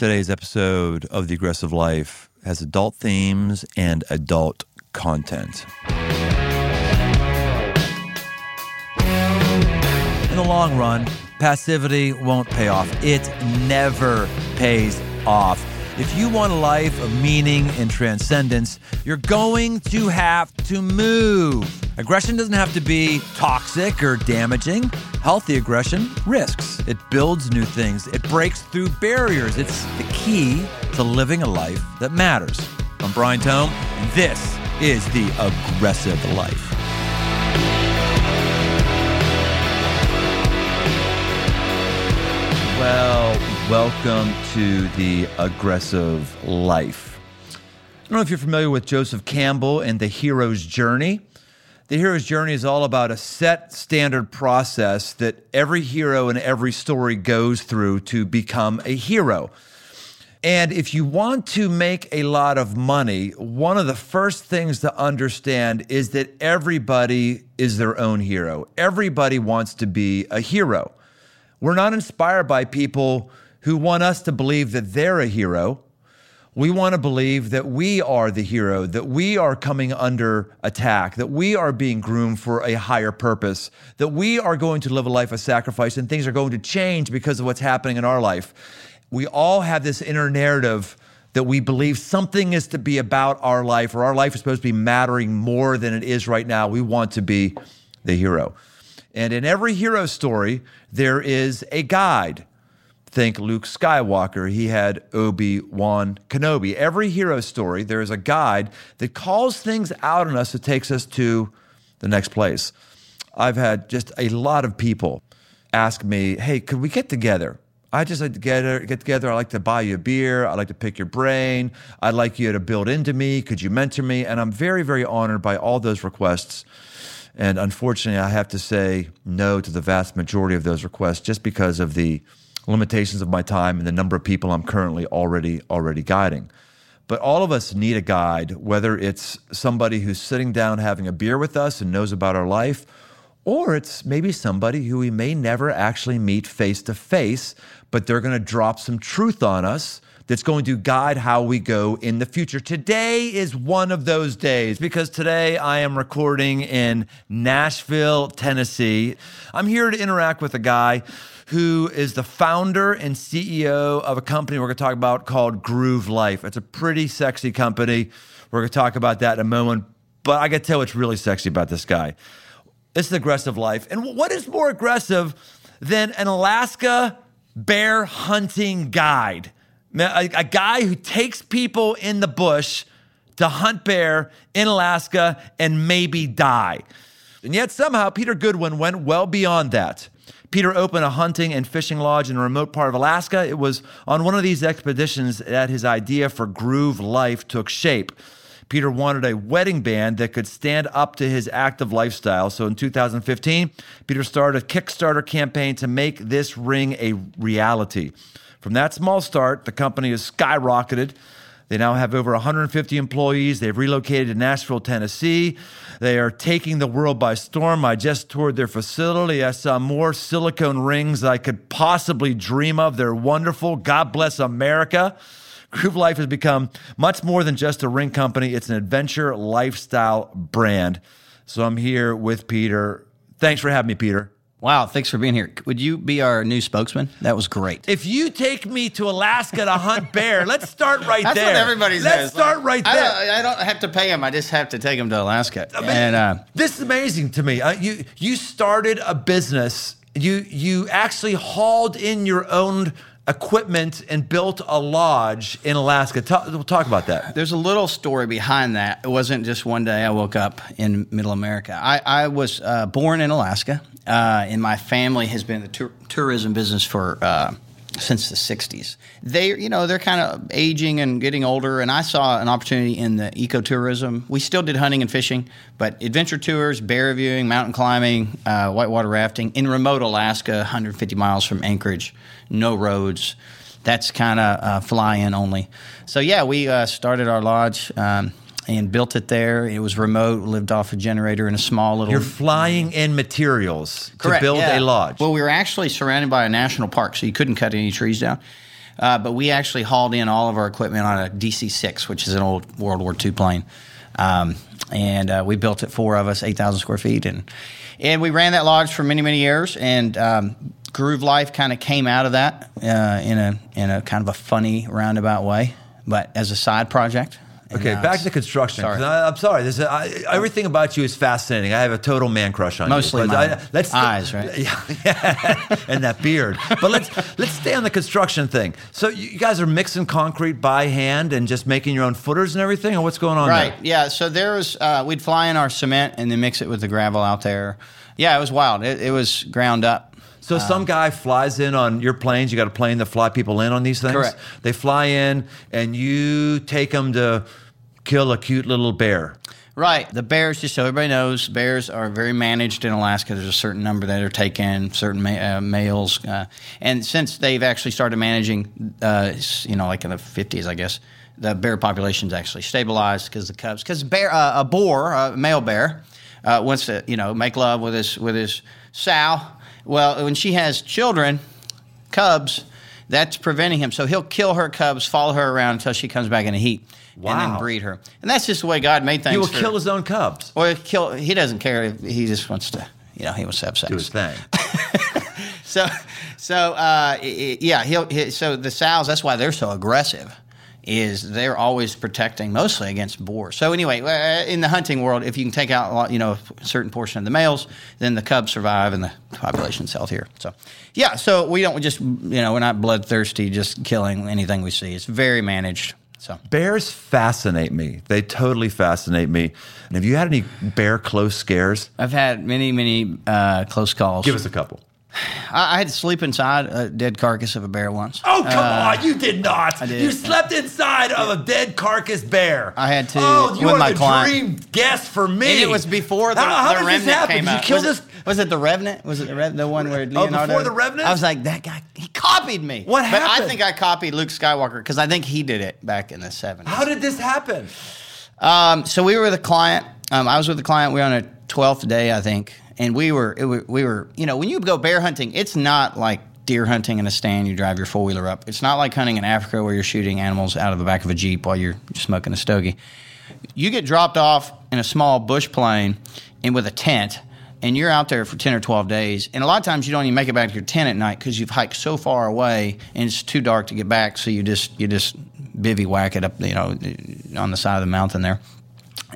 Today's episode of The Aggressive Life has adult themes and adult content. In the long run, passivity won't pay off. It never pays off. If you want a life of meaning and transcendence, you're going to have to move. Aggression doesn't have to be toxic or damaging. Healthy aggression risks. It builds new things. It breaks through barriers. It's the key to living a life that matters. I'm Brian Tome, and this is the aggressive life. Well, welcome to the aggressive life. I don't know if you're familiar with Joseph Campbell and the hero's journey. The hero's journey is all about a set standard process that every hero in every story goes through to become a hero. And if you want to make a lot of money, one of the first things to understand is that everybody is their own hero. Everybody wants to be a hero. We're not inspired by people who want us to believe that they're a hero. We want to believe that we are the hero, that we are coming under attack, that we are being groomed for a higher purpose, that we are going to live a life of sacrifice and things are going to change because of what's happening in our life. We all have this inner narrative that we believe something is to be about our life or our life is supposed to be mattering more than it is right now. We want to be the hero. And in every hero story, there is a guide. Think Luke Skywalker, he had Obi Wan Kenobi. Every hero story, there is a guide that calls things out on us that takes us to the next place. I've had just a lot of people ask me, hey, could we get together? I just like to get, get together. I like to buy you a beer. I like to pick your brain. I'd like you to build into me. Could you mentor me? And I'm very, very honored by all those requests. And unfortunately, I have to say no to the vast majority of those requests just because of the limitations of my time and the number of people I'm currently already already guiding. But all of us need a guide, whether it's somebody who's sitting down having a beer with us and knows about our life, or it's maybe somebody who we may never actually meet face to face, but they're going to drop some truth on us that's going to guide how we go in the future. Today is one of those days because today I am recording in Nashville, Tennessee. I'm here to interact with a guy who is the founder and CEO of a company we're going to talk about called Groove Life. It's a pretty sexy company. We're going to talk about that in a moment, but I to tell what's really sexy about this guy. This is aggressive life. And what is more aggressive than an Alaska bear hunting guide? A, a guy who takes people in the bush to hunt bear in Alaska and maybe die. And yet somehow Peter Goodwin went well beyond that. Peter opened a hunting and fishing lodge in a remote part of Alaska. It was on one of these expeditions that his idea for groove life took shape. Peter wanted a wedding band that could stand up to his active lifestyle. So in 2015, Peter started a Kickstarter campaign to make this ring a reality. From that small start, the company has skyrocketed. They now have over 150 employees. They've relocated to Nashville, Tennessee. They are taking the world by storm. I just toured their facility. I saw more silicone rings I could possibly dream of. They're wonderful. God bless America. Groove Life has become much more than just a ring company, it's an adventure lifestyle brand. So I'm here with Peter. Thanks for having me, Peter. Wow, thanks for being here. Would you be our new spokesman? That was great. If you take me to Alaska to hunt bear, let's start right That's there. what everybody says. Let's start Like, right I there. don't, I don't have to pay him. I just have to take him to Alaska. I mean, and uh, this is amazing to me. Uh, you you started a business. You you actually hauled in your own equipment and built a lodge in Alaska. Talk, we'll talk about that. there's a little story behind that. It wasn't just one day I woke up in Middle America. I, I was uh, born in Alaska, uh, and my family has been in the tour- tourism business for. Uh, since the 60s. They, you know, they're kind of aging and getting older, and I saw an opportunity in the ecotourism. We still did hunting and fishing, but adventure tours, bear viewing, mountain climbing, uh, whitewater rafting in remote Alaska, 150 miles from Anchorage, no roads. That's kind of uh, fly in only. So, yeah, we uh, started our lodge. Um, and built it there. It was remote. Lived off a generator in a small little. You're flying in materials Correct, to build yeah. a lodge. Well, we were actually surrounded by a national park, so you couldn't cut any trees down. Uh, but we actually hauled in all of our equipment on a DC 6, which is an old World War II plane. Um, and uh, we built it, four of us, 8,000 square feet. And, and we ran that lodge for many, many years. And um, Groove Life kind of came out of that uh, in, a, in a kind of a funny, roundabout way, but as a side project. Okay, now back it's- to construction. Sorry. I, am sorry. This is, I, everything about you is fascinating. I have a total man crush on Mostly you. But let's eyes, right? Yeah, yeah, and that beard. But let's let's stay on the construction thing. So you you guys are mixing concrete by hand and just making your own footers and everything, or what's going on Right. there? Yeah. So there was uh, we'd fly in our cement and then mix it with the gravel out there. Yeah, it was wild. It, it was ground up. So some guy flies in on your planes. You got a plane that fly people in on these things. Correct. They fly in, and you take them to kill a cute little bear. Right. The bears, just so everybody knows, bears are very managed in Alaska. There's a certain number that are taken, certain ma- uh, males, uh, and since they've actually started managing, uh, you know, like in the 50s, I guess, the bear population's actually stabilized because the cubs, because bear, uh, a boar, a male bear, uh, wants to, you know, make love with his with his sow. Well, when she has children, cubs, that's preventing him. So he'll kill her cubs, follow her around until she comes back in the heat, and then breed her. And that's just the way God made things. He will for- kill his own cubs. or kill. He doesn't care. He just wants to. You know, he wants to have sex. Do his thing. So, so uh, yeah. He'll. He, so the sows. That's why they're so aggressive. Is they're always protecting mostly against boars. So anyway, uh, in the hunting world, if you can take out a lot, you know a certain portion of the males, then the cubs survive and the population's healthier. So, yeah. So we don't just you know we're not bloodthirsty, just killing anything we see. It's very managed. So Bears fascinate me. They totally fascinate me. And have you had any bear close scares? I've had many, many uh, close calls. Give us a couple. I, I had to sleep inside a dead carcass of a bear once. Oh, come on. You did not. I did. You slept inside of a dead carcass bear. I had to Oh, you with are my the client. dream guest for me. And it was before the, How, how the Remnant came Did you out. kill was this? It, was it the Revenant? Was it the Rev- the one where Leonardo? Oh, before the Revenant? I was like, that guy, he copied me. What happened? But I think I copied Luke Skywalker because I think he did it back in the 70s. How did this happen? Um, so we were with a client. Um, I was with a client. We were on a twelfth day, I think, and we were, we were you know when you go bear hunting, it's not like deer hunting in a stand. You drive your four wheeler up. It's not like hunting in Africa where you're shooting animals out of the back of a jeep while you're smoking a stogie. You get dropped off in a small bush plane and with a tent. And you're out there for 10 or 12 days. And a lot of times you don't even make it back to your tent at night because you've hiked so far away and it's too dark to get back. So you just, you just bivouac it up, you know, on the side of the mountain there.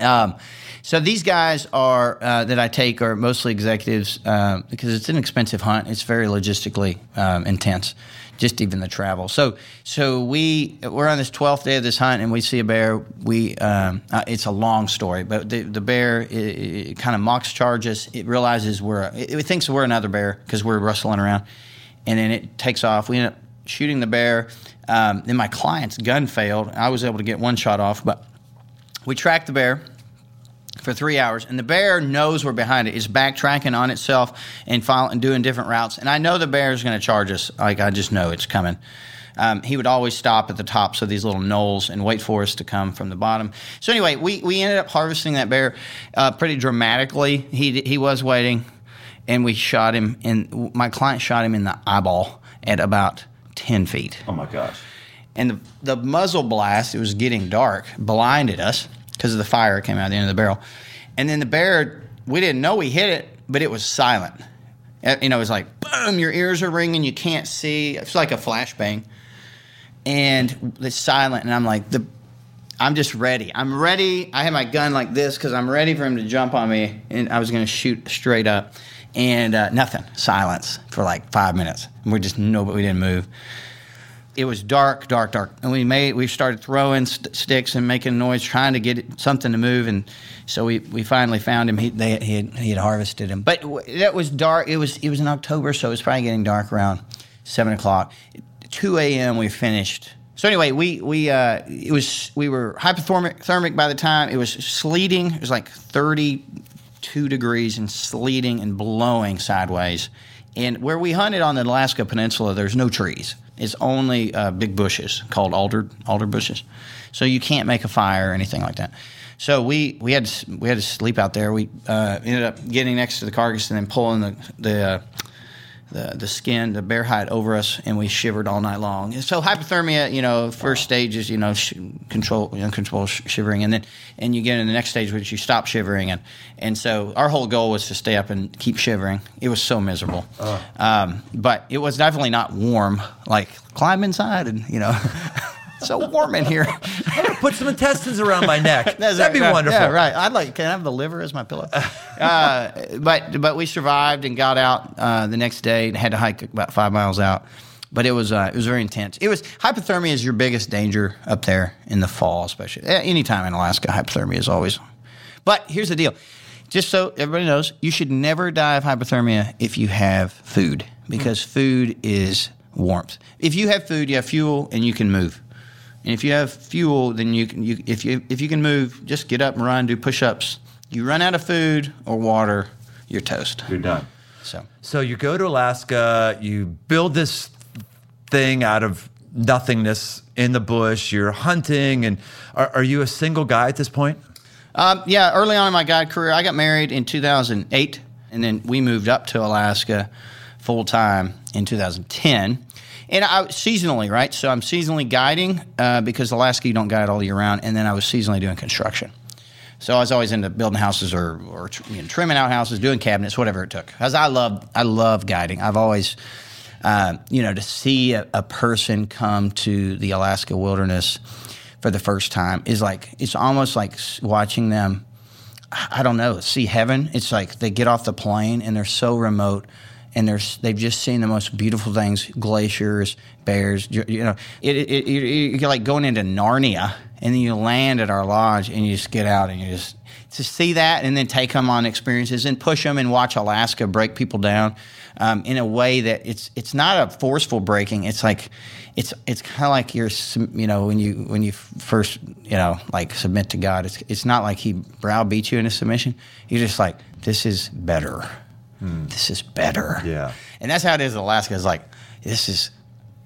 Um, so these guys are uh, that I take are mostly executives uh, because it's an expensive hunt. It's very logistically um, intense, just even the travel. So so we we're on this twelfth day of this hunt and we see a bear. We um, uh, it's a long story, but the, the bear it, it kind of mocks charges. It realizes we're it, it thinks we're another bear because we're rustling around, and then it takes off. We end up shooting the bear. Um, then my client's gun failed. I was able to get one shot off, but we tracked the bear for three hours, and the bear knows we're behind it. It's backtracking on itself and doing different routes. And I know the bear is going to charge us. Like I just know it's coming. Um, he would always stop at the tops of these little knolls and wait for us to come from the bottom. So anyway, we, we ended up harvesting that bear uh, pretty dramatically. He he was waiting, and we shot him. And my client shot him in the eyeball at about ten feet Oh my gosh. And the, the muzzle blast it was getting dark blinded us because of the fire came out of the end of the barrel. And then the bear we didn't know we hit it but it was silent. Uh, you know it was like boom your ears are ringing you can't see. It's like a flashbang. And it's silent and i'm like the i'm just ready. I'm ready. I had my gun like this because i'm ready for him to jump on me and i was going to shoot straight up. And uh, nothing. Silence for like five minutes. And we just no but we didn't move it was dark, dark, dark, and we made we started throwing st- sticks and making noise, trying to get something to move, and so we, we finally found him. He they he had, he had harvested him, but that was dark. It was it was in October, so it was probably getting dark around seven o'clock. Two a.m. we finished. So anyway, we we uh, it was we were hypothermic by the time it was sleeting. It was like thirty two degrees and sleeting and blowing sideways. And where we hunted on the Alaska Peninsula, there's no trees. It's only uh, big bushes called alder alder bushes. So you can't make a fire or anything like that. So we, we had to, we had to sleep out there. We uh, ended up getting next to the carcass and then pulling the the uh, the, the skin, the bear hide over us, and we shivered all night long. So hypothermia, you know, first stage is you know sh- control uncontrolled sh- shivering, and then and you get in the next stage which you stop shivering, and and so our whole goal was to stay up and keep shivering. It was so miserable, um, but it was definitely not warm. Like climb inside, and you know. so warm in here. I'm gonna put some intestines around my neck. That'd be right. wonderful. Yeah, right. I'd like. Can I have the liver as my pillow? uh, but but we survived and got out uh, the next day and had to hike about five miles out. But it was uh, it was very intense. It was hypothermia is your biggest danger up there in the fall, especially anytime in Alaska. Hypothermia is always. But here's the deal. Just so everybody knows, you should never die of hypothermia if you have food, because food is warmth. If you have food, you have fuel, and you can move. And if you have fuel, then you can. You, if you if you can move, just get up and run, do push-ups. You run out of food or water, you're toast. You're done. So So you go to Alaska, you build this thing out of nothingness in the bush. You're hunting, and are, are you a single guy at this point? Um, yeah, early on in my guide career, I got married in 2008, and then we moved up to Alaska full time in 2010. And I seasonally, right? So I'm seasonally guiding uh, because Alaska you don't guide all year round, and then I was seasonally doing construction. So I was always into building houses or, or you know, trimming out houses, doing cabinets, whatever it took. Because I love I love guiding. I've always, uh, you know, to see a, a person come to the Alaska wilderness for the first time is like it's almost like watching them. I don't know, see heaven. It's like they get off the plane and they're so remote, and they've just seen the most beautiful things: glaciers, bears. You, you know, it, it, it, it, you're like going into Narnia, and then you land at our lodge, and you just get out, and you just to see that, and then take them on experiences, and push them, and watch Alaska break people down um, in a way that it's it's not a forceful breaking. It's like it's it's kind of like you're you know when you when you first you know like submit to God. It's it's not like He browbeats you into submission. You're just like this is better. This is better. Yeah. and that's how it is. in Alaska is like this is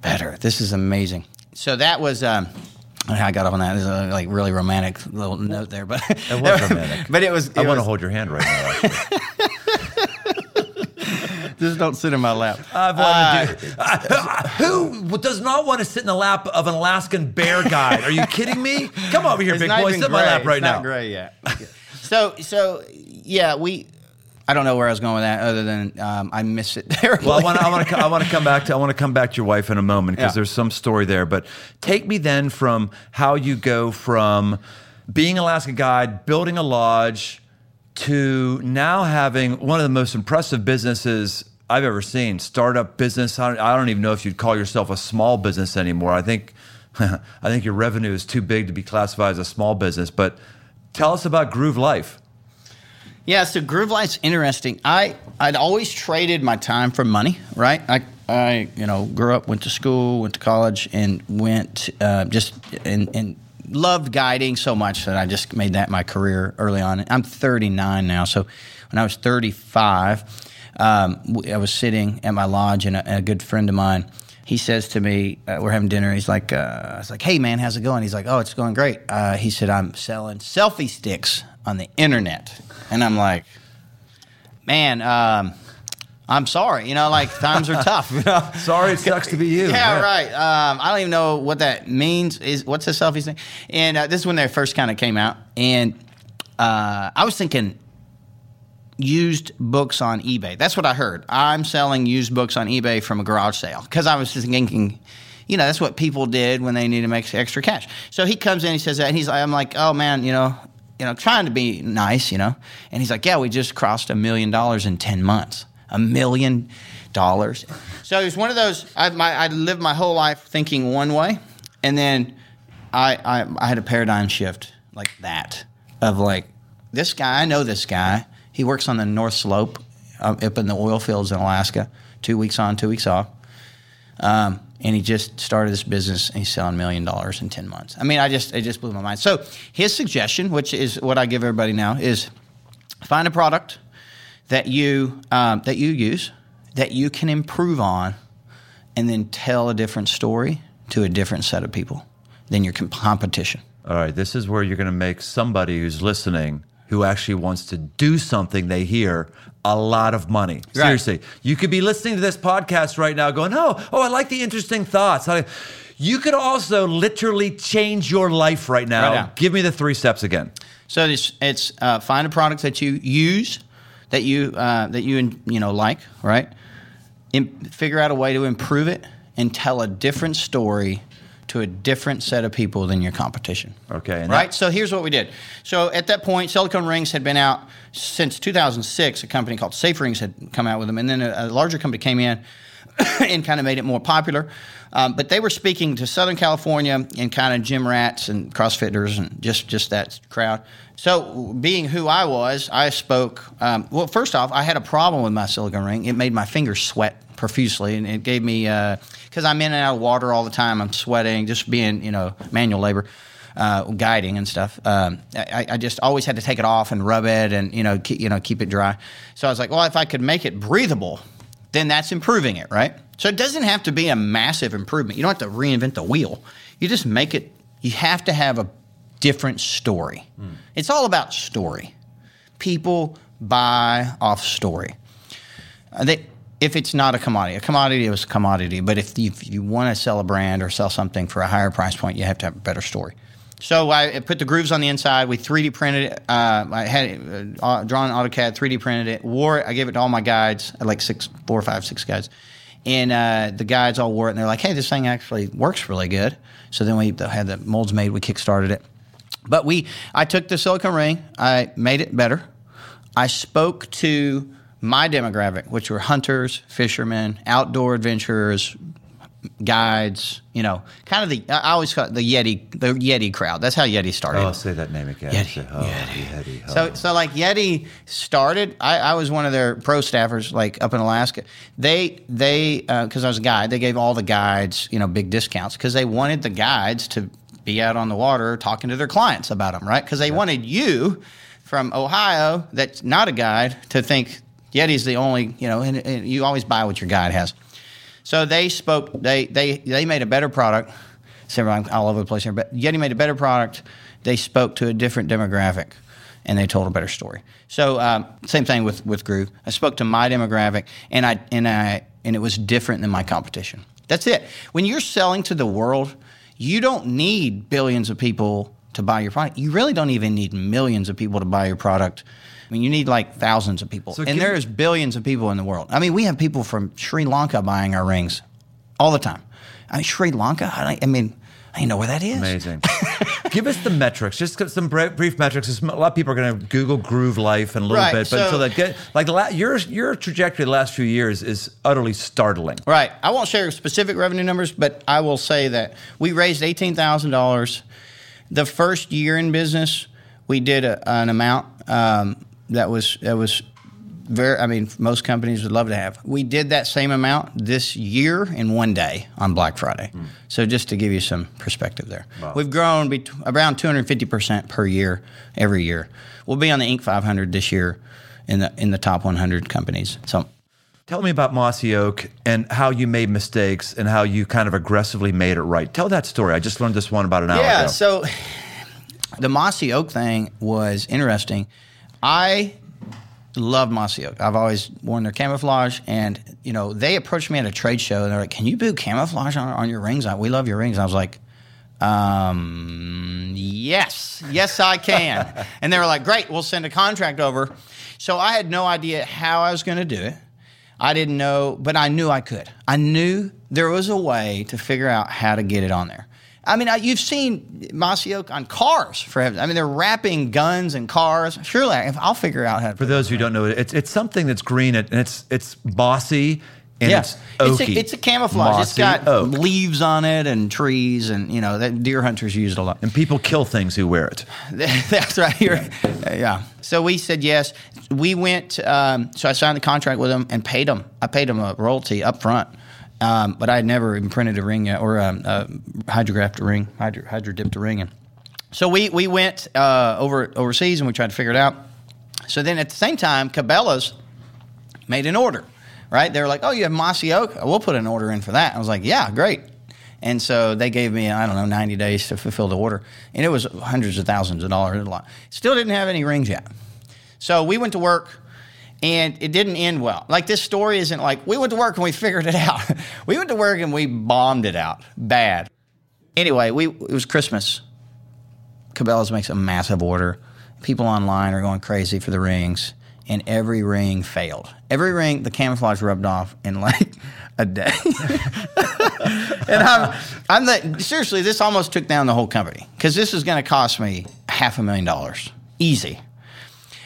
better. This is amazing. So that was. Um, I don't know how I got off on that. There's a like really romantic little note there, but It was romantic. but it was. I it want to hold your hand right now. actually. Just don't sit in my lap. I've wanted to do. Uh, who does not want to sit in the lap of an Alaskan bear guide? Are you kidding me? Come over here, It's big boy. Sit in my lap right it's now. Not gray yet. so so yeah, we. I don't know where I was going with that, other than um, I miss it terribly. Well, I want to. I want to. I want to come back to. I want to come back to your wife in a moment because Yeah. there's some story there. But take me then from how you go from being Alaska guide, building a lodge, to now having one of the most impressive businesses I've ever seen. Startup business. I don't, I don't even know if you'd call yourself a small business anymore. I think. I think your revenue is too big to be classified as a small business. But tell us about Groove Life. Yeah, so Groove interesting. I I'd always traded my time for money, right? I I you know grew up, went to school, went to college, and went uh, just and and loved guiding so much that I just made that my career early on. I'm 39 now, so when I was 35, um, I was sitting at my lodge, and a, a good friend of mine. He says to me, uh, "We're having dinner." He's like, uh, "I was like, hey man, how's it going?" He's like, "Oh, it's going great." Uh, he said, "I'm selling selfie sticks on the internet," and I'm like, "Man, um, I'm sorry. You know, like times are tough. You know, Sorry, it sucks to be you. yeah, right. Um, I don't even know what that means. Is what's a selfie thing? And uh, this is when they first kind of came out, and uh, I was thinking used books on eBay. That's what I heard. I'm selling used books on eBay from a garage sale because I was just thinking. You know, that's what people did when they need to make extra cash. So he comes in, he says that, and he's, I'm like, oh man, you know, you know, trying to be nice, you know, and he's like, yeah, we just crossed a million dollars in ten months, a million dollars. So it was one of those. I, my, I lived my whole life thinking one way, and then I, I, I had a paradigm shift like that of like this guy. I know this guy. He works on the North Slope uh, up in the oil fields in Alaska. Two weeks on, two weeks off. Um, and he just started this business and he's selling million dollars in 10 months. I mean, I just, it just blew my mind. So his suggestion, which is what I give everybody now, is find a product that you, um, that you use, that you can improve on, and then tell a different story to a different set of people than your competition. All right, this is where you're going to make somebody who's listening who actually wants to do something they hear a lot of money. Right. Seriously. You could be listening to this podcast right now going, oh, oh, I like the interesting thoughts. You could also literally change your life right now. Right now. Give me the three steps again. So it's it's uh, find a product that you use, that you uh, that you you know like, right? Im- figure out a way to improve it and tell a different story to a different set of people than your competition. Okay, right. that- so here's what we did. So at that point, silicone rings had been out since 2006. A company called Safe Rings had come out with them, and then a, a larger company came in and kind of made it more popular. Um, but they were speaking to Southern California and kind of gym rats and CrossFitters and just just that crowd. So, being who I was, I spoke. Um, well, first off, I had a problem with my silicone ring. It made my fingers sweat profusely, and it gave me because I'm in and out of water all the time. I'm sweating, just being you know manual labor. Uh, guiding and stuff. Um, I, I just always had to take it off and rub it, and you know, keep, you know, keep it dry. So I was like, well, if I could make it breathable, then that's improving it, right? So it doesn't have to be a massive improvement. You don't have to reinvent the wheel. You just make it. You have to have a different story. It's all about story. People buy off story. Uh, they, if it's not a commodity, a commodity is a commodity. But if you, you want to sell a brand or sell something for a higher price point, you have to have a better story. So I put the grooves on the inside. We 3D printed it. Uh, I had it uh, drawn AutoCAD, 3D printed it. Wore it. I gave it to all my guides, like six, four, five, six guides, and uh, the guides all wore it. And they're like, "Hey, this thing actually works really good." So then we had the molds made. We kickstarted it. But we, I took the silicone ring. I made it better. I spoke to my demographic, which were hunters, fishermen, outdoor adventurers, guides. You know, kind of the I always call it the Yeti, the Yeti crowd. That's how Yeti started. Oh, say that name again. Yeti, oh, Yeti. Yeti. oh. So, so like Yeti started. I, I was one of their pro staffers, like up in Alaska. They, they, uh, because I was a guide, they gave all the guides, you know, big discounts because they wanted the guides to be out on the water talking to their clients about them, right? Because they wanted you from Ohio, that's not a guide, to think Yeti's the only, you know, and, and you always buy what your guide has. So they spoke. They they they made a better product. So I'm all over the place here, but Yeti made a better product. They spoke to a different demographic, and they told a better story. So um, same thing with with Groove. I spoke to my demographic, and I and I and it was different than my competition. That's it. When you're selling to the world, you don't need billions of people to buy your product. You really don't even need millions of people to buy your product. I mean, you need like thousands of people, So and give- there is billions of people in the world. I mean, we have people from Sri Lanka buying our rings all the time. I mean, Sri Lanka. I, I mean, I know where that is. Amazing. Give us the metrics. Just some bri- brief metrics. A lot of people are going to Google Groove Life in a little Right, bit, but so- so that get like la- your your trajectory the last few years is utterly startling. Right. I won't share specific revenue numbers, but I will say that we raised eighteen thousand dollars. The first year in business, we did a, an amount um, that was that was very. I mean, most companies would love to have. We did that same amount this year in one day on Black Friday. Hmm. So just to give you some perspective there, Wow. we've grown bet- around two hundred fifty percent per year every year. We'll be on the Inc. five hundred this year in the in the top one hundred companies. So. Tell me about Mossy Oak and how you made mistakes and how you kind of aggressively made it right. Tell that story. I just learned this one about an hour Yeah, ago. so the Mossy Oak thing was interesting. I love Mossy Oak. I've always worn their camouflage, and you know they approached me at a trade show, and they're like, "Can you do camouflage on, on your rings? We love your rings." I was like, um, "Yes, yes, I can." and they were like, "Great, we'll send a contract over." So I had no idea how I was going to do it. I didn't know, but I knew I could. I knew there was a way to figure out how to get it on there. I mean, you've seen Mossy Oak on cars for heaven's. I mean, they're wrapping guns and cars. Surely, I'll figure out how to. For those who don't know, it's it's something that's green and it's it's bossy and yeah, it's it's a, it's a camouflage. It's got oak. leaves on it and trees, and you know that deer hunters use it a lot. and people kill things who wear it. That's right. You're, yeah. So we said yes. We went. Um, so I signed the contract with them and paid them. I paid them a royalty up front. Um, but I had never imprinted a ring yet or um, uh, hydrographed a ring, hydro, hydro dipped a ring in. So we we went uh, over overseas and we tried to figure it out. So then at the same time, Cabela's made an order, right? They were like, "Oh, you have mossy oak? We'll put an order in for that." I was like, "Yeah, great." And so they gave me, I don't know, 90 days to fulfill the order. And it was hundreds of thousands of dollars. A lot. Still didn't have any rings yet. So we went to work and it didn't end well. Like this story isn't like we went to work and we figured it out. we went to work and we bombed it out bad. Anyway, we it was Christmas. Cabela's makes a massive order. People online are going crazy for the rings, and every ring failed. Every ring, the camouflage rubbed off in like a day. and I'm, I'm the, seriously, this almost took down the whole company because this is going to cost me half a million dollars, easy.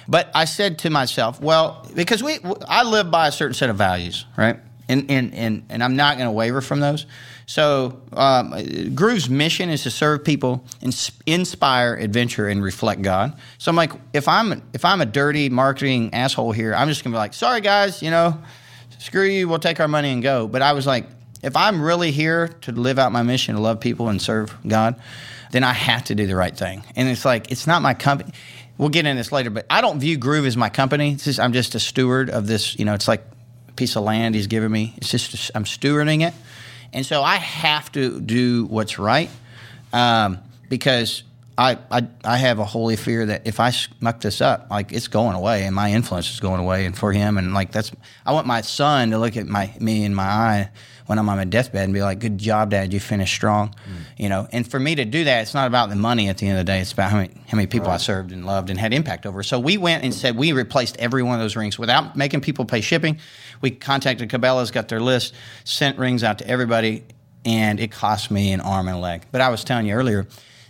But I said to myself, well, because we, I live by a certain set of values, right? And, and, and, and I'm not going to waver from those. So, um, Groove's mission is to serve people, inspire, adventure, and reflect God. So I'm like, if I'm if I'm a dirty marketing asshole here, I'm just gonna be like, sorry guys, you know, screw you, we'll take our money and go. But I was like, if I'm really here to live out my mission to love people and serve God, then I have to do the right thing. And it's like, it's not my company. We'll get into this later, but I don't view Groove as my company. I'm just a steward of this. You know, it's like a piece of land He's given me. It's just I'm stewarding it, and so I have to do what's right um, because I, I I have a holy fear that if I muck this up, like it's going away, and my influence is going away, and for him, and like that's I want my son to look at my me in my eye when I'm on my deathbed and be like, "Good job, Dad, you finished strong," mm. you know. And for me to do that, it's not about the money at the end of the day. It's about how many how many people right. I served and loved and had impact over. So we went and said we replaced every one of those rings without making people pay shipping. We contacted Cabela's, got their list, sent rings out to everybody, and it cost me an arm and a leg. But I was telling you earlier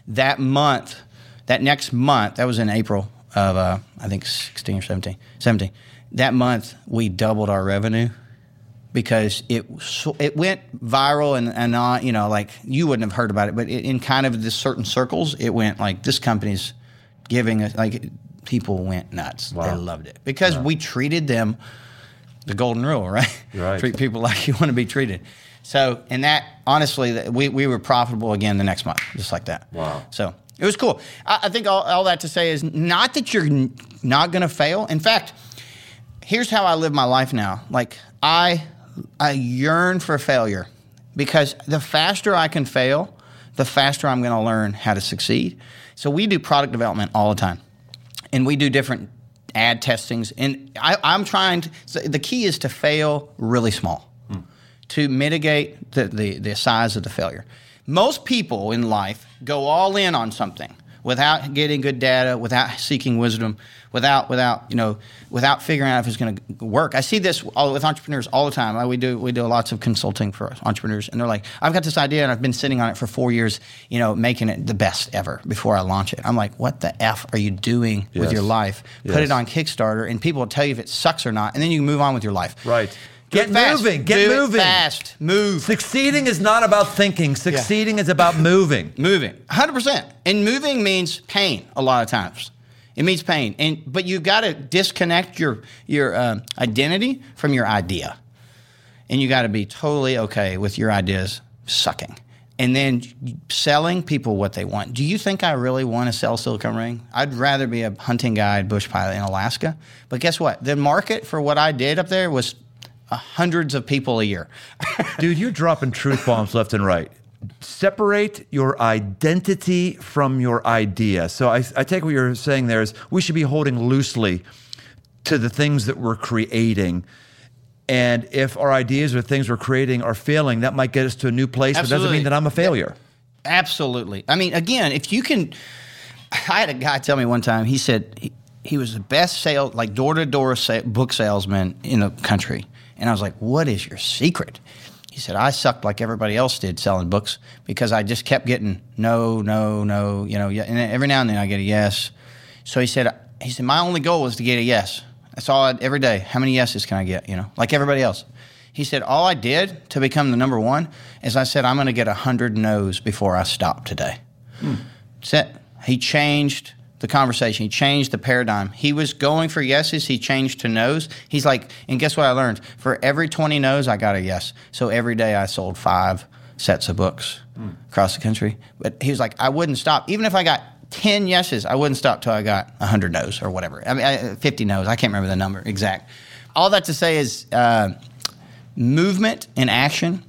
that month, that next month, that was in April of, uh, I think 16 or 17, 17. That month, we doubled our revenue because it it went viral and and uh, you know like you wouldn't have heard about it, but it, in kind of this certain circles, it went like this company's giving us like people went nuts. Wow. They loved it because wow. we treated them the golden rule, right? Right. Treat people like you want to be treated. So, and that honestly, we, we were profitable again the next month, just like that. Wow. So it was cool. I, I think all, all that to say is not that you're n- not going to fail. In fact, here's how I live my life now. Like I, I yearn for failure because the faster I can fail, the faster I'm going to learn how to succeed. So we do product development all the time, and we do different ad testings. And I, am trying to. So the key is to fail really small to mitigate the, the, the size of the failure. Most people in life go all in on something without getting good data, without seeking wisdom, without without you know without figuring out if it's going to work. I see this all, with entrepreneurs all the time. We do we do lots of consulting for entrepreneurs, and they're like, "I've got this idea, and I've been sitting on it for four years, you know, making it the best ever before I launch it." I'm like, "What the f are you doing yes. with your life? Yes. Put it on Kickstarter, and people will tell you if it sucks or not, and then you can move on with your life." Right. Get moving. Get Do moving. fast. Move. Succeeding is not about thinking. Succeeding is about moving. moving. 100%. And moving means pain a lot of times. It means pain. And but you got to disconnect your your uh, identity from your idea. And you got to be totally okay with your ideas sucking. And then selling people what they want. Do you think I really want to sell silicone ring? I'd rather be a hunting guide, bush pilot in Alaska. But guess what? The market for what I did up there was Uh, hundreds of people a year. Dude, you're dropping truth bombs left and right. Separate your identity from your idea. So I, I take what you're saying there is we should be holding loosely to the things that we're creating. And if our ideas or things we're creating are failing, that might get us to a new place. Absolutely. But doesn't mean that I'm a failure. Absolutely. I mean, again, if you can, I had a guy tell me one time. He said he, he was the best sale, like door to door book salesman in the country. And I was like, What is your secret? He said, I sucked like everybody else did selling books because I just kept getting no, no, no, you know, and every now and then I get a yes. So he said, he said, my only goal was to get a yes. That's all I, every day. How many yeses can I get? You know, like everybody else. He said, all I did to become the number one is I said, I'm going to get a hundred no's before I stop today. Hmm. That's it. He changed the conversation. He changed the paradigm. He was going for yeses. He changed to nos. He's like, and guess what I learned? For every 20 nos, I got a yes. So every day I sold five sets of books mm. across the country. But he was like, I wouldn't stop. Even if I got 10 yeses, I wouldn't stop till I got 100 nos or whatever. I mean, I, 50 nos. I can't remember the number exact. All that to say is uh, movement and action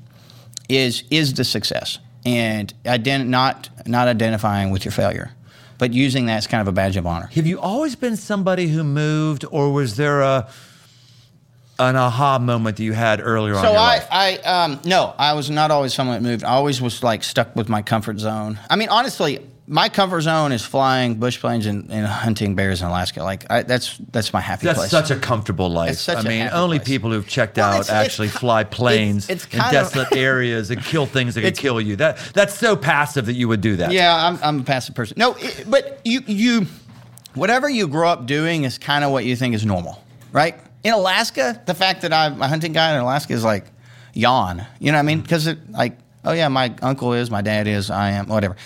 is, is the success. and ident- not not identifying with your failure, but using that as kind of a badge of honor. Have you always been somebody who moved, or was there a an aha moment that you had earlier on? So I, life? I, um, no, I was not always someone that moved. I always was like stuck with my comfort zone. I mean, honestly, my comfort zone is flying bush planes and, and hunting bears in Alaska. Like I, that's that's my happy That's place. such a comfortable life. It's I mean, only place. people who've checked Well, out it's- it's actually ki- fly planes it's- it's in desolate areas and kill things that could kill you. That that's so passive that you would do that. Yeah, I'm, I'm a passive person. No, it, but you you whatever you grow up doing is kind of what you think is normal, right? In Alaska, the fact that I'm a hunting guy in Alaska is like yawn. You know what I mean? Because it like oh yeah, my uncle is, my dad is, I am, whatever.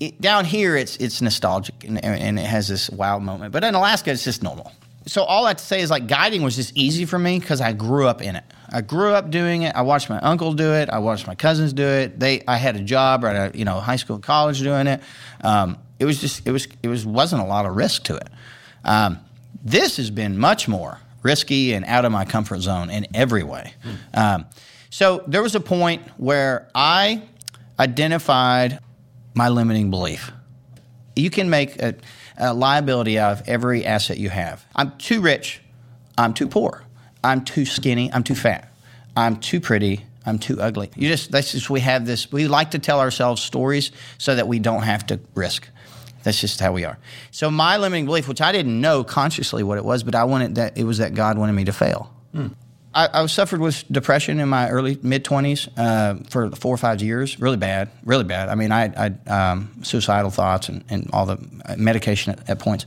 It, down here, it's it's nostalgic and, and it has this wow moment. But in Alaska, it's just normal. So all I have to say is like guiding was just easy for me because I grew up in it. I grew up doing it. I watched my uncle do it. I watched my cousins do it. They I had a job or at a, you know high school, and college doing it. Um, it was just it was it was wasn't a lot of risk to it. Um, this has been much more risky and out of my comfort zone in every way. Um, so there was a point where I identified my limiting belief. You can make a, a liability out of every asset you have. I'm too rich. I'm too poor. I'm too skinny. I'm too fat. I'm too pretty. I'm too ugly. You just that's just we have this. We like to tell ourselves stories so that we don't have to risk. That's just how we are. So my limiting belief, which I didn't know consciously what it was, but I wanted that it was that God wanted me to fail. Hmm. I, I suffered with depression in my early mid twenties uh, for four or five years, really bad, really bad. I mean, I had um, suicidal thoughts and, and all the medication at, at points.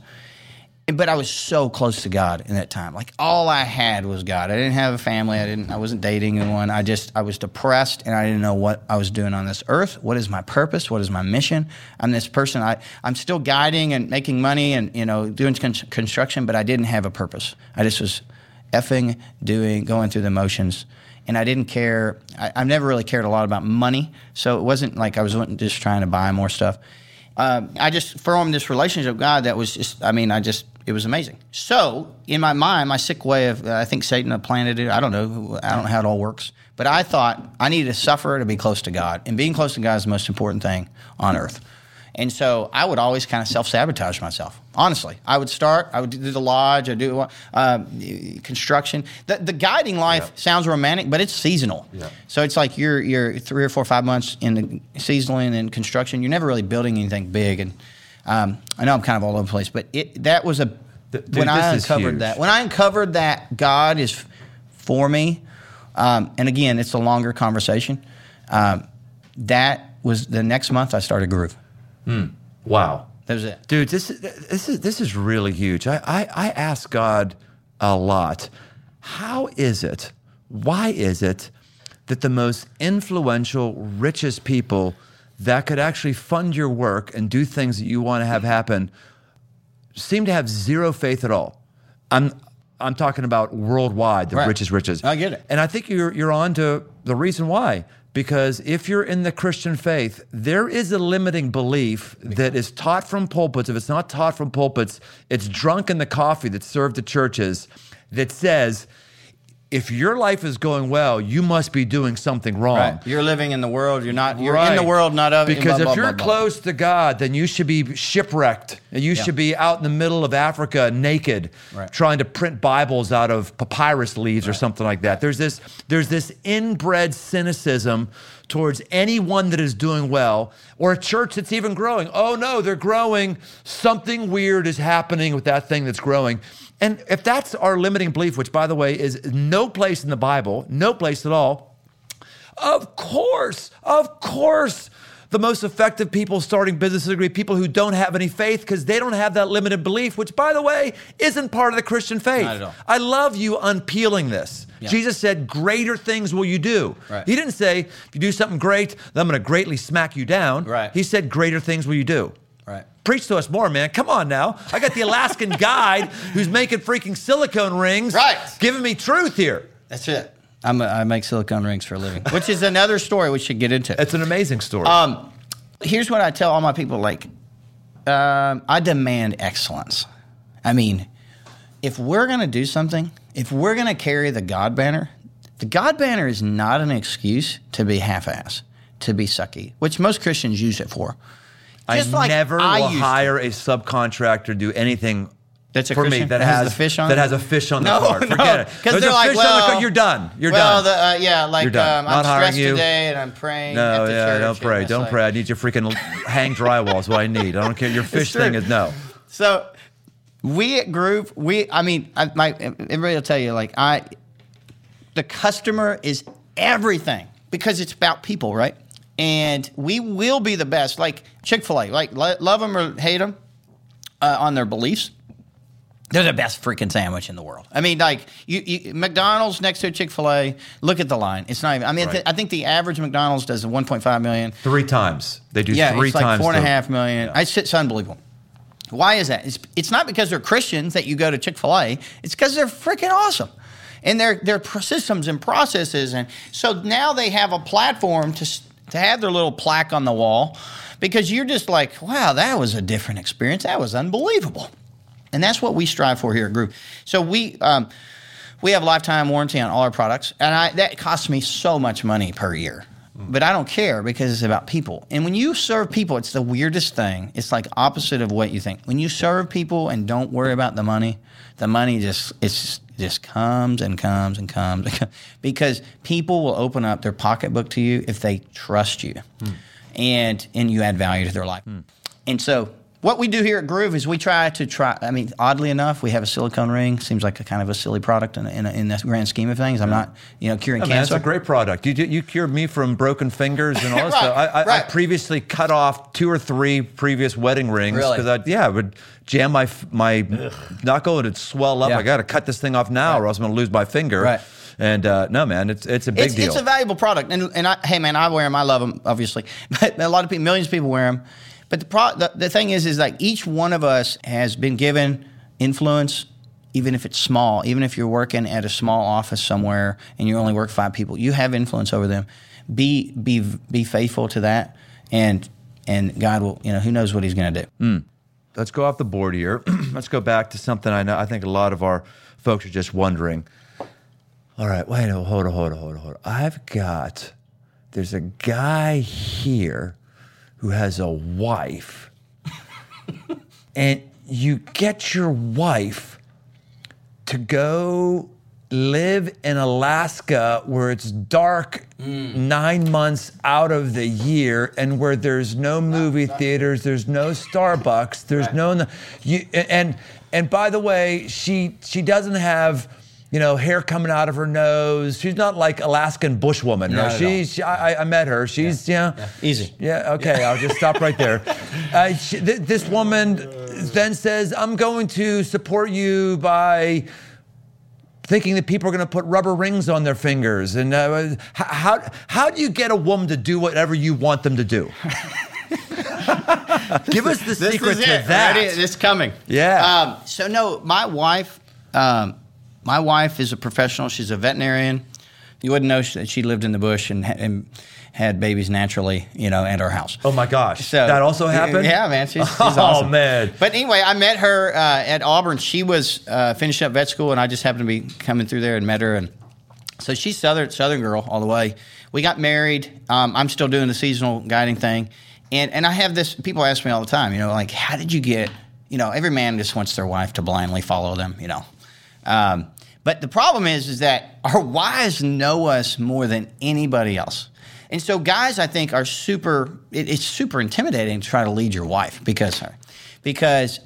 But I was so close to God in that time. Like all I had was God. I didn't have a family. I didn't. I wasn't dating anyone. I just I was depressed and I didn't know what I was doing on this earth. What is my purpose? What is my mission? I'm this person. I I'm still guiding and making money and you know doing con- construction, but I didn't have a purpose. I just was effing doing going through the motions. And I didn't care. I, I've never really cared a lot about money, so it wasn't like I was just trying to buy more stuff um, I just formed this relationship with God that was just, I mean, I just, it was amazing. So in my mind, my sick way of, I think Satan had planted it. I don't know. I don't know how it all works. But I thought I needed to suffer to be close to God. And being close to God is the most important thing on earth. And so I would always kind of self sabotage myself. Honestly, I would start. I would do the lodge. I do uh, construction. The, the guiding life Yeah. sounds romantic, but it's seasonal. Yeah. So it's like you're you're three or four or five months in the seasonal and in construction. You're never really building anything big. And um, I know I'm kind of all over the place, but it that was a dude, when I uncovered that when I uncovered that God is for me. Um, and again, it's a longer conversation. Um, that was the next month I started Groove. Hmm. Wow. That was it. Dude, this is this is this is really huge. I, I, I ask God a lot. How is it? Why is it that the most influential, richest people that could actually fund your work and do things that you want to have happen seem to have zero faith at all? I'm I'm talking about worldwide, the Right. richest riches. I get it. And I think you're you're on to the reason why. Because if you're in the Christian faith, there is a limiting belief that is taught from pulpits. If it's not taught from pulpits, it's drunk in the coffee that's served at churches that says, if your life is going well, you must be doing something wrong. Right. You're living in the world. You're not. You're in the world, not of. Because blah, blah, if you're blah, blah. close to God, then you should be shipwrecked. And you Yeah. should be out in the middle of Africa naked, Right. trying to print Bibles out of papyrus leaves or something like that. There's this there's this inbred cynicism towards anyone that is doing well or a church that's even growing. Oh no, they're growing. Something weird is happening with that thing that's growing. And if that's our limiting belief, which by the way is no place in the Bible, no place at all, of course, of course, the most effective people starting businesses are people who don't have any faith because they don't have that limited belief, which, by the way, isn't part of the Christian faith. Not at all. I love you unpeeling this. Yeah. Jesus said, Greater things will you do. Right. He didn't say, If you do something great, then I'm going to greatly smack you down. Right. He said, Greater things will you do. Right. Preach to us more, man. Come on now. I got the Alaskan guide who's making freaking silicone rings, Right. giving me truth here. That's it. I'm a, I make silicone rings for a living, which is another story we should get into. It's an amazing story. Um, here's what I tell all my people: like, um, I demand excellence. I mean, if we're gonna do something, if we're gonna carry the God banner, the God banner is not an excuse to be half-ass. to be sucky, which most Christians use it for. I Just like never I will used to. hire a subcontractor do anything That's a for me that That has has the fish on that it? has a fish on the No, card. no, Forget it. 'cause There's they're a like, fish on the card. You're done. You're well, done. The, uh, yeah, like You're done. um, Not I'm hiring stressed you. today and I'm praying. no, at the yeah, church, don't pray. Don't like- pray. I need your freaking hang drywall is what I need. I don't care. Your fish thing is no. So we at Groove, we I mean, I, my everybody will tell you like I, the customer is everything because it's about people, right? And we will be the best. Like Chick Fil A, like lo- love them or hate them uh, on their beliefs. They're the best freaking sandwich in the world. I mean, like you, you McDonald's next to Chick Fil A. Look at the line. It's not even. I mean, Right. I think the average McDonald's does 1.5 million. Three times. They do Yeah, three it's like times. four and a the- Yeah. It's, it's unbelievable. Why is that? It's, it's not because they're Christians that you go to Chick Fil A. It's because they're freaking awesome, and their their systems and processes, and so now they have a platform to to have their little plaque on the wall, because you're just like, wow, that was a different experience. That was unbelievable, and that's what we strive for here at Groove. So we. Um, we have lifetime warranty on all our products, and I, that costs me so much money per year. But I don't care because it's about people. And when you serve people, it's the weirdest thing. It's like opposite of what you think. When you serve people and don't worry about the money, the money just it's just, comes and comes and comes and comes. because people will open up their pocketbook to you if they trust you, hmm. and and you add value to their life. Hmm. And so what we do here at Groove is we try to try. I mean, oddly enough, we have a silicone ring. Seems like a kind of a silly product in, in, in the grand scheme of things. I'm not, you know, curing Yeah, man, it's cancer. a great product. You you cured me from broken fingers and all that Right, stuff. I, I, I previously cut off two or three previous wedding rings Really? because I yeah I would jam my my knuckle and it'd swell up. Yeah. I got to cut this thing off now or else I'm going to lose my finger. Right. And uh, no, man, it's it's a big it's, deal. it's a valuable product, and and I, hey man, I wear them. I love them, obviously, but a lot of people, millions of people wear them. But the, pro, the the thing is, is like each one of us has been given influence, even if it's small. Even if you're working at a small office somewhere and you only work five people, you have influence over them. Be be be faithful to that, and and God will, you know, who knows what He's going to do. Hmm. Let's go off the board here. Let's go back to something I know. I think a lot of our folks are just wondering. All right, wait, hold on, hold on, hold on, hold on. I've got. There's a guy here who has a wife, and you get your wife to go live in Alaska where it's dark nine months out of the year and where there's no movie theaters, there's no Starbucks, there's no you and and by the way, she she doesn't have you know hair coming out of her nose. She's not like Alaskan bushwoman. No, she's she, I, I met her. She's yeah, Easy. yeah, okay, I'll just stop right there. Uh, she, th- this woman then says, I'm going to support you by thinking that people are going to put rubber rings on their fingers. And uh, how, how do you get a woman to do whatever you want them to do? Give us the secret to it. that. Ready? It's coming. Yeah. Um, so no, my wife, um, my wife is a professional. She's a veterinarian. You wouldn't know that she lived in the bush and, and had babies naturally, you know, at our house. Oh my gosh. So that also happened? Yeah, man. She's, she's oh, awesome. man. But anyway, I met her uh, at Auburn. She was uh, finishing up vet school, and I just happened to be coming through there and met her. And so she's southern southern girl all the way. We got married. Um, I'm still doing the seasonal guiding thing, and and I have this. People ask me all the time, you know, like how did you get? You know, every man just wants their wife to blindly follow them. You know. Um, but the problem is, is that our wives know us more than anybody else. And so guys, I think, are super. It, it's super intimidating to try to lead your wife because, because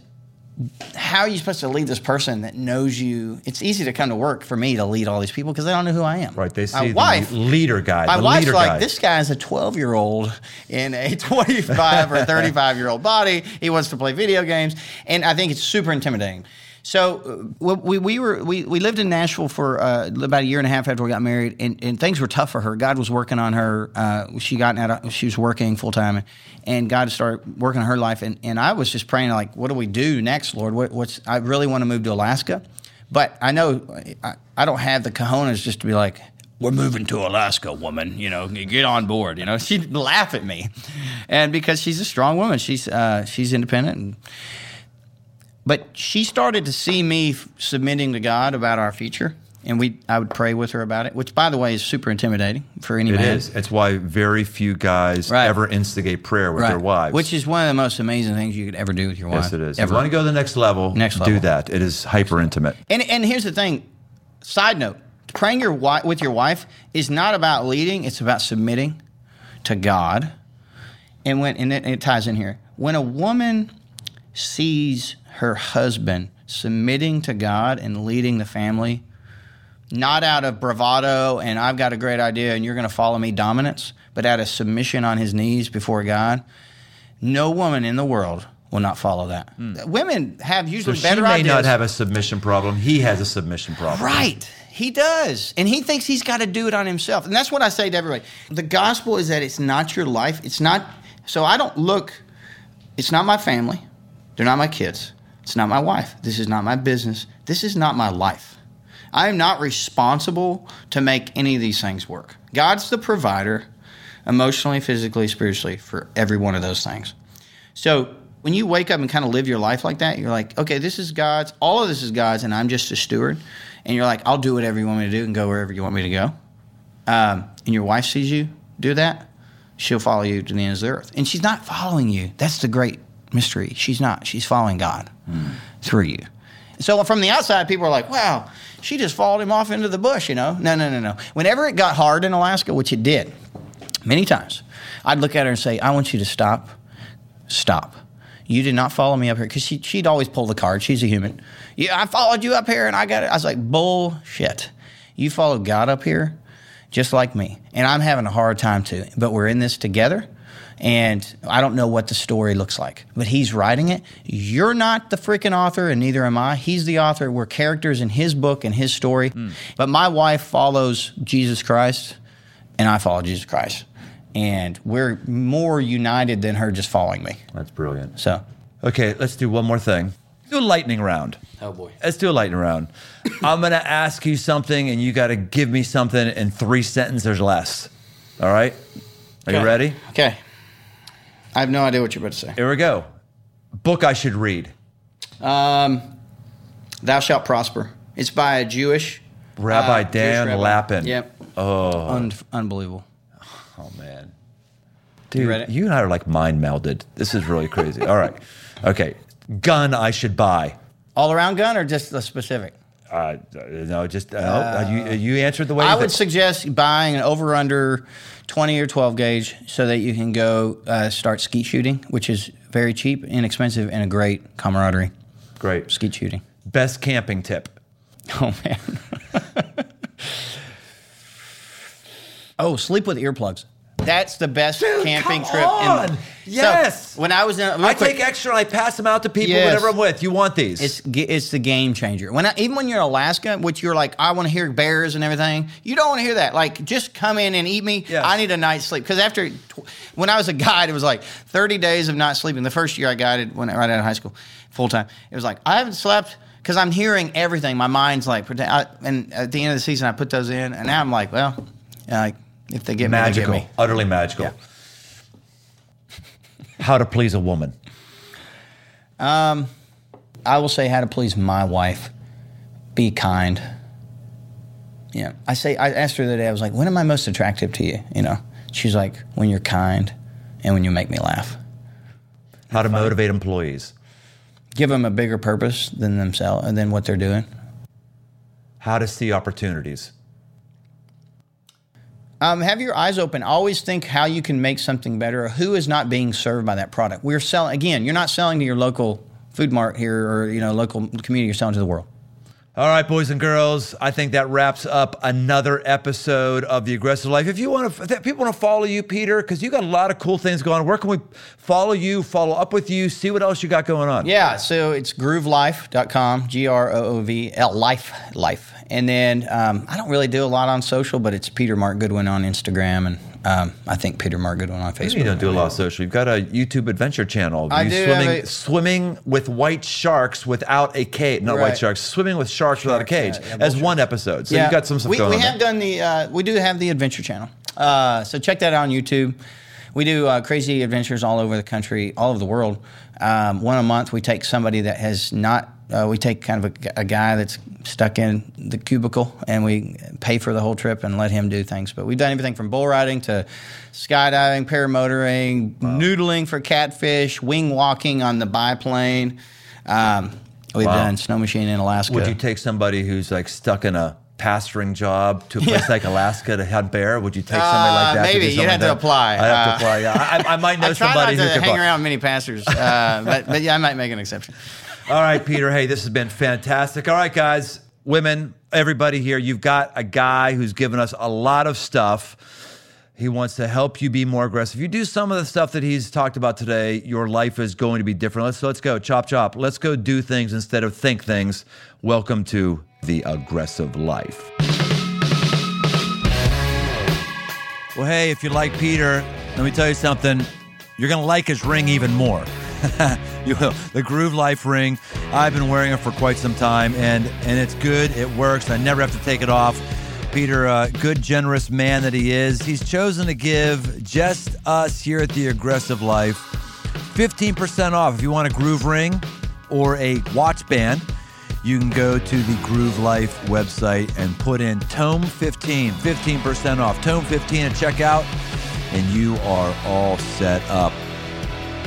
how are you supposed to lead this person that knows you? It's easy to come to work for me to lead all these people because they don't know who I am. Right, they My see wife, leader guy. my the wife's leader like, guy. this guy's a 12 year old in a 25 or 35 year old body. He wants to play video games. And I think it's super intimidating. So uh, we, we were we, we lived in Nashville for uh, about a year and a half after we got married, and, and things were tough for her. God was working on her. Uh, she got out. Of, she was working full time, and God started working on her life. And, and I was just praying like, what do we do next, Lord? What, what's I really want to move to Alaska, but I know I, I don't have the cojones just to be like, we're moving to Alaska, woman. You know, get on board. You know, she'd laugh at me, and because she's a strong woman, she's uh, she's independent. And, but she started to see me f- submitting to God about our future, and we I would pray with her about it, which by the way is super intimidating for any It man. is. It's why very few guys Right. ever instigate prayer with their wives. Which is one of the most amazing things you could ever do with your wife. yes, it is. If you want to go to the next level, Next do that. It is hyper intimate. And and here's the thing. Side note: praying your wi- with your wife is not about leading; it's about submitting to God. And when and it, it ties in here, when a woman sees her husband submitting to God and leading the family, not out of bravado and I've got a great idea and you're going to follow me dominance, but out of submission on his knees before God, no woman in the world will not follow that. Hmm. Women have So usually she better may ideas. not have a submission problem. He has a submission problem. Right. He does. And he thinks he's got to do it on himself. And that's what I say to everybody. The gospel is that it's not your life. It's not, so I don't look, it's not my family. They're not my kids. It's not my wife. This is not my business. This is not my life. I am not responsible to make any of these things work. God's the provider, emotionally, physically, spiritually, for every one of those things. So when you wake up and kind of live your life like that, you're like, okay, this is God's. All of this is God's, and I'm just a steward. And you're like, I'll do whatever you want me to do and go wherever you want me to go. Um, and your wife sees you do that, she'll follow you to the ends of the earth. And she's not following you. That's the great mystery. She's not. She's following God hmm. through you. So from the outside, people are like, wow, she just followed him off into the bush, you know? No, no, no, no. Whenever it got hard in Alaska, which it did many times, I'd look at her and say, I want you to stop stop. You did not follow me up here because she, she'd always pull the card. She's a human. Yeah, I followed you up here and I got it. I was like, bullshit. You followed God up here just like me. And I'm having a hard time too. But we're in this together. And I don't know what the story looks like, but he's writing it. You're not the freaking author, and neither am I. He's the author. We're characters in his book and his story. Hmm. But my wife follows Jesus Christ, and I follow Jesus Christ. And we're more united than her just following me. That's brilliant. So, Okay, let's do one more thing. Do a lightning round. oh boy. Let's do a lightning round. I'm going to ask you something, and you got to give me something in three sentences or less. All right? Are you ready? Okay. I have no idea what you're about to say. Here we go. Book I should read. Um, Thou shalt prosper. It's by a Jewish Rabbi uh, Jewish Dan rabbi. Lapin. Yep. Oh, Un- unbelievable. oh man. Dude, it? you and I are like mind melded. This is really crazy. All right. Okay. Gun I should buy. All around gun or just the specific? Uh, no, just uh, you. You answered the way I would suggest buying an over under 20 or 12 gauge so that you can go uh, start skeet shooting, which is very cheap, inexpensive, and a great camaraderie. Great. Skeet shooting. Best camping tip. Oh, man. oh, sleep with earplugs. That's the best camping come trip. on. In, Yes. So, when I was in, I quick, take extra and I pass them out to people Yes. whenever I'm with. You want these? It's it's the game changer. When I, even when you're in Alaska, which you're like, I want to hear bears and everything. You don't want to hear that. Like, just come in and eat me. Yes. I need a night's sleep because after when I was a guide, it was like 30 days of not sleeping. The first year I guided when right out of high school, full time. It was like I haven't slept because I'm hearing everything. My mind's like, and at the end of the season, I put those in, and now I'm like, well, like if they get magical. me, they get me. Utterly magical. Yeah. How to please a woman. Um, I will say how to please my wife. Be kind. Yeah. I say I asked her the other day, I was like, when am I most attractive to you? You know? She's like, when you're kind and when you make me laugh. How to motivate employees. Give them a bigger purpose than themselves and than what they're doing. How to see opportunities. Um, have your eyes open. Always think how you can make something better who is not being served by that product. We're selling again, you're not selling to your local food mart here or you know, local community, you're selling to the world. All right, boys and girls, I think that wraps up another episode of The Aggressive Life. If you want to, if people want to follow you, Peter, because you got a lot of cool things going on, where can we follow you, follow up with you, see what else you got going on? Yeah, so it's groovelife.com, G R O O V L, life, life. And then um, I don't really do a lot on social, but it's Peter Mark Goodwin on Instagram, and um, I think Peter Mark Goodwin on Facebook. You don't do a lot of social. You've got a YouTube adventure channel. I you do swimming, have a- swimming with white sharks without a cage. Not white sharks. Swimming with sharks, without a cage. yeah, yeah, as bull one episode. So you've got some stuff we, going we on. have there. done the uh, we do have the adventure channel uh, so check that out on youtube we do uh, crazy adventures all over the country all over the world um, one a month we take somebody that has not uh, we take kind of a, a, guy that's stuck in the cubicle and we pay for the whole trip and let him do things. But we've done everything from bull riding to skydiving, paramotoring, wow. noodling for catfish, wing walking on the biplane. Um, we've wow. done snow machine in Alaska. Would you take somebody who's like stuck in a pastoring job to a place yeah. like Alaska to hunt bear? Would you take somebody like that? Uh, maybe you have to apply. I have uh, to apply. Yeah, I, I might know I try somebody not to who hang around many pastors, uh, but, but yeah, I might make an exception. All right, Peter. Hey, this has been fantastic. All right, guys, women, everybody here, you've got a guy who's given us a lot of stuff. He wants to help you be more aggressive. If you do some of the stuff that he's talked about today, your life is going to be different. Let's let's go. Chop chop. Let's go do things instead of think things. Welcome to the aggressive life. Well, hey, if you like Peter, let me tell you something. You're going to like his ring even more. you will. The Groove Life ring. I've been wearing it for quite some time, and and it's good. It works. I never have to take it off. Peter, uh, good, generous man that he is, he's chosen to give just us here at the Aggressive Life 15% off. If you want a groove ring or a watch band, you can go to the Groove Life website and put in Tome 15, 15% off. Tome 15 at checkout, and you are all set up.